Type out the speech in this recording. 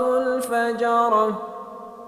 الفجر.